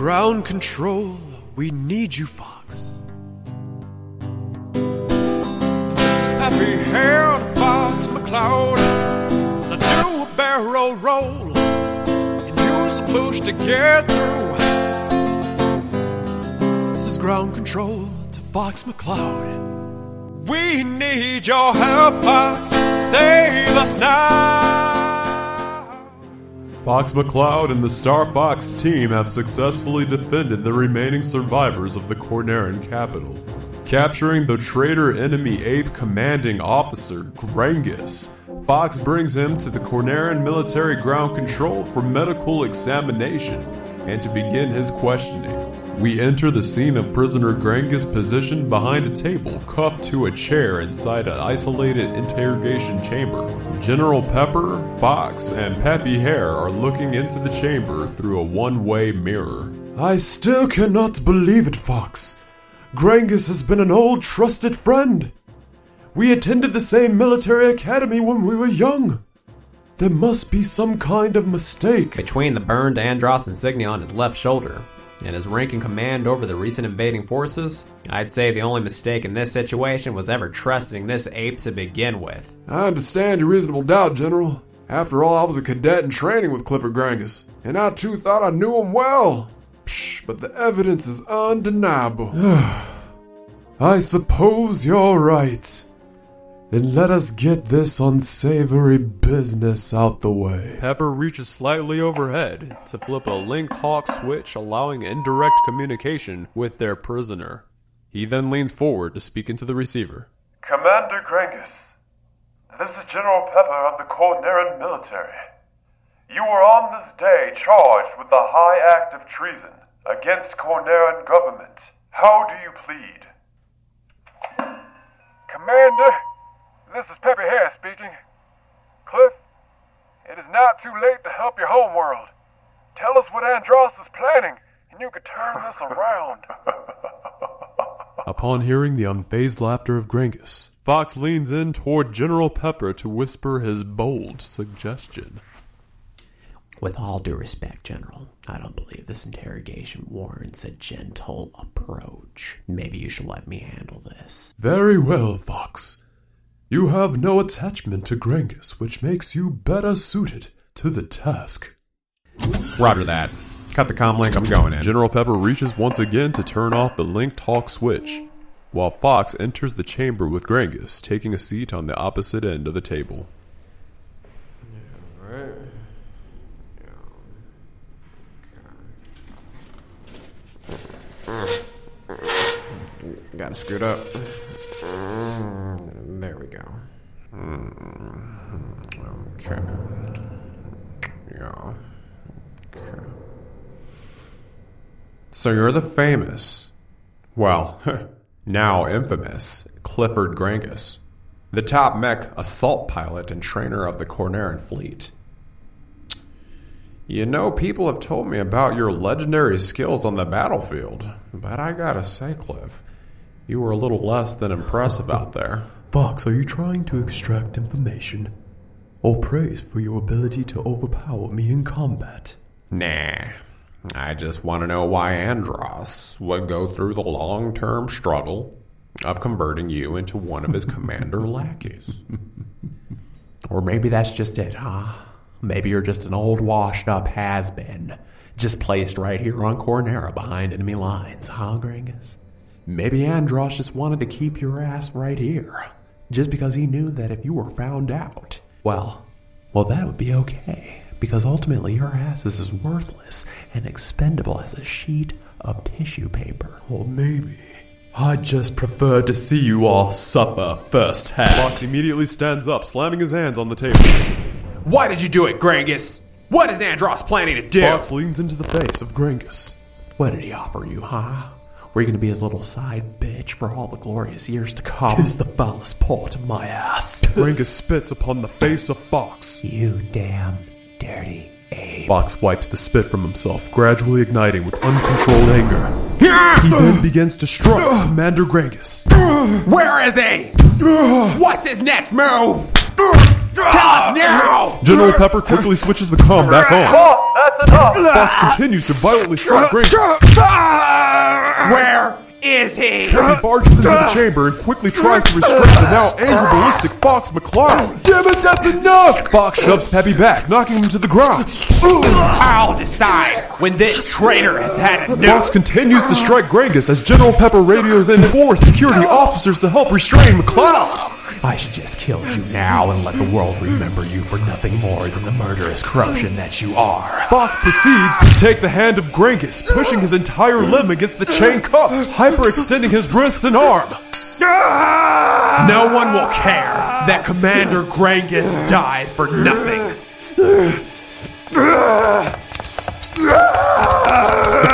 ground control. We need you, Fox. This is Pappy the Fox McCloud. Now do a barrel roll and use the push to get through. This is ground control to Fox McCloud. We need your help, Fox. Save us now. Fox McCloud and the Star Fox team have successfully defended the remaining survivors of the Cornerian capital, capturing the traitor enemy ape commanding officer, Grangas. Fox brings him to the Cornerian military ground control for medical examination and to begin his questioning. We enter the scene of prisoner Grangas positioned behind a table, cuffed to a chair inside an isolated interrogation chamber. General Pepper, Fox, and Peppy Hare are looking into the chamber through a one way mirror. I still cannot believe it, Fox. Grangas has been an old trusted friend. We attended the same military academy when we were young. There must be some kind of mistake. Between the burned Andross insignia on his left shoulder and his rank in command over the recent invading forces, I'd say the only mistake in this situation was ever trusting this ape to begin with. I understand your reasonable doubt, General. After all, I was a cadet in training with Clifford Grangas, and I too thought I knew him well. Psh, but the evidence is undeniable. I suppose you're right. Then let us get this unsavory business out the way. Pepper reaches slightly overhead to flip a link talk switch, allowing indirect communication with their prisoner. He then leans forward to speak into the receiver. Commander Grangas, this is General Pepper of the Cornerian military. You were on this day charged with the high act of treason against Cornerian government. How do you plead? Commander, this is Peppy Hare speaking. Cliff, it is not too late to help your home world. Tell us what Andross is planning, and you could turn this around. Upon hearing the unfazed laughter of Grangas, Fox leans in toward General Pepper to whisper his bold suggestion. With all due respect, General, I don't believe this interrogation warrants a gentle approach. Maybe you should let me handle this. Very well, Fox. You have no attachment to Grangas, which makes you better suited to the task. Roger that. Cut the comm link, I'm going in. General Pepper reaches once again to turn off the link talk switch, while Fox enters the chamber with Grangas, taking a seat on the opposite end of the table. Alright. Got it screwed up. Mm, There we go. Mm, Okay. Yeah. Okay. So you're the famous, well, now infamous Clifford Grangas, the top mech assault pilot and trainer of the Cornerian fleet. You know, people have told me about your legendary skills on the battlefield, but I gotta say, Cliff, you were a little less than impressive out there. Fox, are you trying to extract information? Or praise for your ability to overpower me in combat? Nah. I just want to know why Andross would go through the long term struggle of converting you into one of his commander lackeys. or maybe that's just it, huh? Maybe you're just an old washed up has been, just placed right here on Corneria behind enemy lines, huh, Grangas? Maybe Andross just wanted to keep your ass right here, just because he knew that if you were found out, well, well, that would be okay, because ultimately your ass is as worthless and expendable as a sheet of tissue paper. Or maybe I'd just prefer to see you all suffer firsthand. Fox immediately stands up, slamming his hands on the table. Why did you do it, Grangas? What is Andross planning to do? Fox leans into the face of Grangas. What did he offer you, huh? Were you going to be his little side bitch for all the glorious years to come? Kiss the foulest part of my ass. Grangas spits upon the face of Fox. You damn dirty ape. Fox wipes the spit from himself, gradually igniting with uncontrolled anger. He then begins to strike Commander Grangas. Where is he? What's his next move? Tell us now! General Pepper quickly switches the comm back on. Boss, that's That's enough! Fox continues to violently strike Grangas. Where is he? He barges into the uh, chamber and quickly tries to restrain the now angry ballistic Fox McCloud. Damn it, that's enough! Fox shoves Peppy back, knocking him to the ground. I'll decide when this traitor has had enough. Fox continues to strike Grangas as General Pepper radios in four security officers to help restrain McCloud. I should just kill you now and let the world remember you for nothing more than the murderous corruption that you are. Fox proceeds to take the hand of Grangas, pushing his entire limb against the chain cuffs, hyperextending his wrist and arm. No one will care that Commander Grangas died for nothing.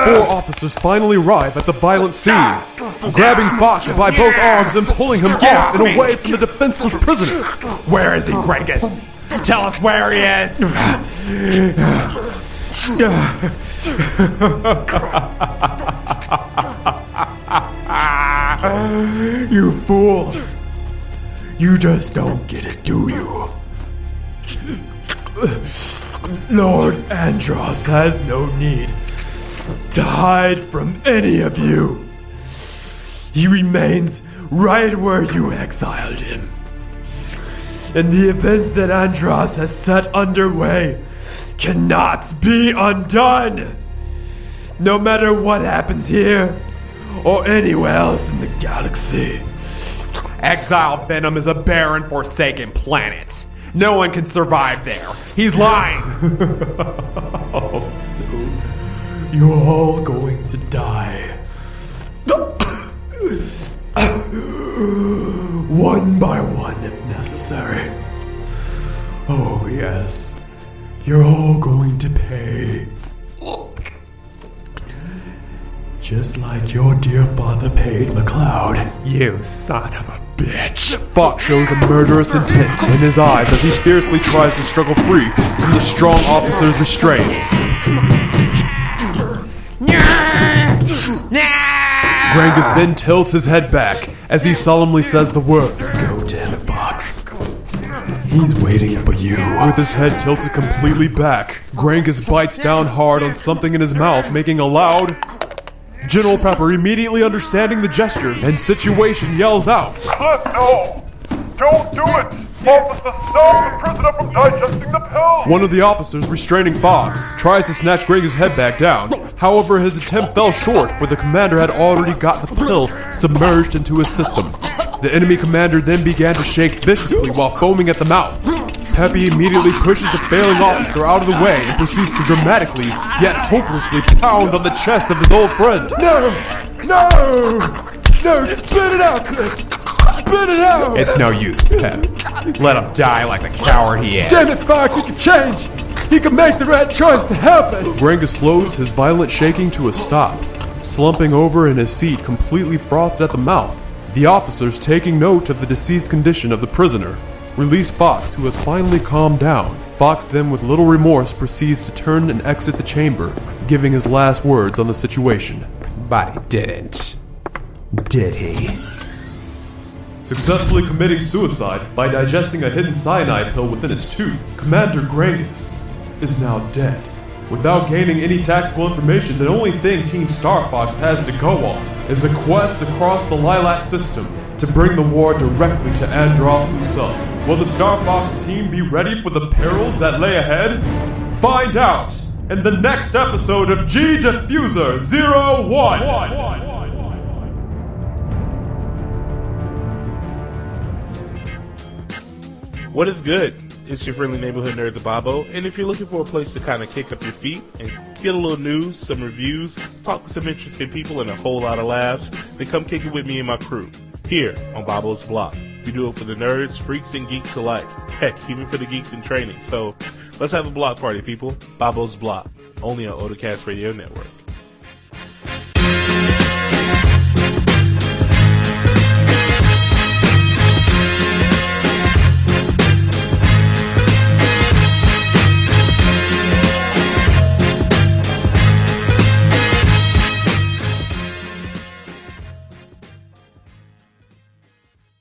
The four officers finally arrive at the violent scene, grabbing Fox by both arms and pulling him off and away from the defenseless prisoner. Where is he, Grangas? Tell us where he is. You fools! You just don't get it, do you? Lord Andross has no need to hide from any of you. He remains right where you exiled him. And the events that Andross has set underway cannot be undone. No matter what happens here or anywhere else in the galaxy. Exile Venom is a barren, forsaken planet. No one can survive there. He's lying. oh, Soon, you're all going to die. one by one, if necessary. Oh, yes. You're all going to pay. Just like your dear father paid McCloud. You son of a bitch. Fox shows a murderous intent in his eyes as he fiercely tries to struggle free from the strong officer's restraint. Grangas then tilts his head back as he solemnly says the words. Go to him, Fox. He's waiting for you. With his head tilted completely back, Grangas bites down hard on something in his mouth, making a loud. General Pepper, immediately understanding the gesture and situation, yells out. Cliff, no! Don't do it! Officer, stop the prisoner from digesting the pill! One of the officers restraining Fox tries to snatch Grangas' head back down. However, his attempt fell short, for the commander had already got the pill submerged into his system. The enemy commander then began to shake viciously while foaming at the mouth. Peppy immediately pushes the failing officer out of the way and proceeds to dramatically, yet hopelessly, pound on the chest of his old friend. No! No! No, spit it out, Cliff! Spit it out! It's no use, Pep. Let him die like the coward he is. Damn it, Fox, he can change! He can make the right choice to help us! Grangas slows his violent shaking to a stop, slumping over in his seat completely frothed at the mouth. The officers, taking note of the deceased condition of the prisoner, release Fox, who has finally calmed down. Fox then, with little remorse, proceeds to turn and exit the chamber, giving his last words on the situation. But he didn't. Did he? Successfully committing suicide by digesting a hidden cyanide pill within his tooth, Commander Grangas is now dead. Without gaining any tactical information, the only thing Team Star Fox has to go on is a quest across the Lylat system to bring the war directly to Andross himself. Will the Star Fox team be ready for the perils that lay ahead? Find out in the next episode of G Diffuser 01. What is good? It's your friendly neighborhood nerd, the Babo, and if you're looking for a place to kind of kick up your feet and get a little news, some reviews, talk with some interesting people, and a whole lot of laughs, then come kick it with me and my crew here on Babo's Block. We do it for the nerds, freaks, and geeks alike. Heck, even for the geeks in training. So let's have a block party, people. Babo's Block, only on Otacast Radio Network.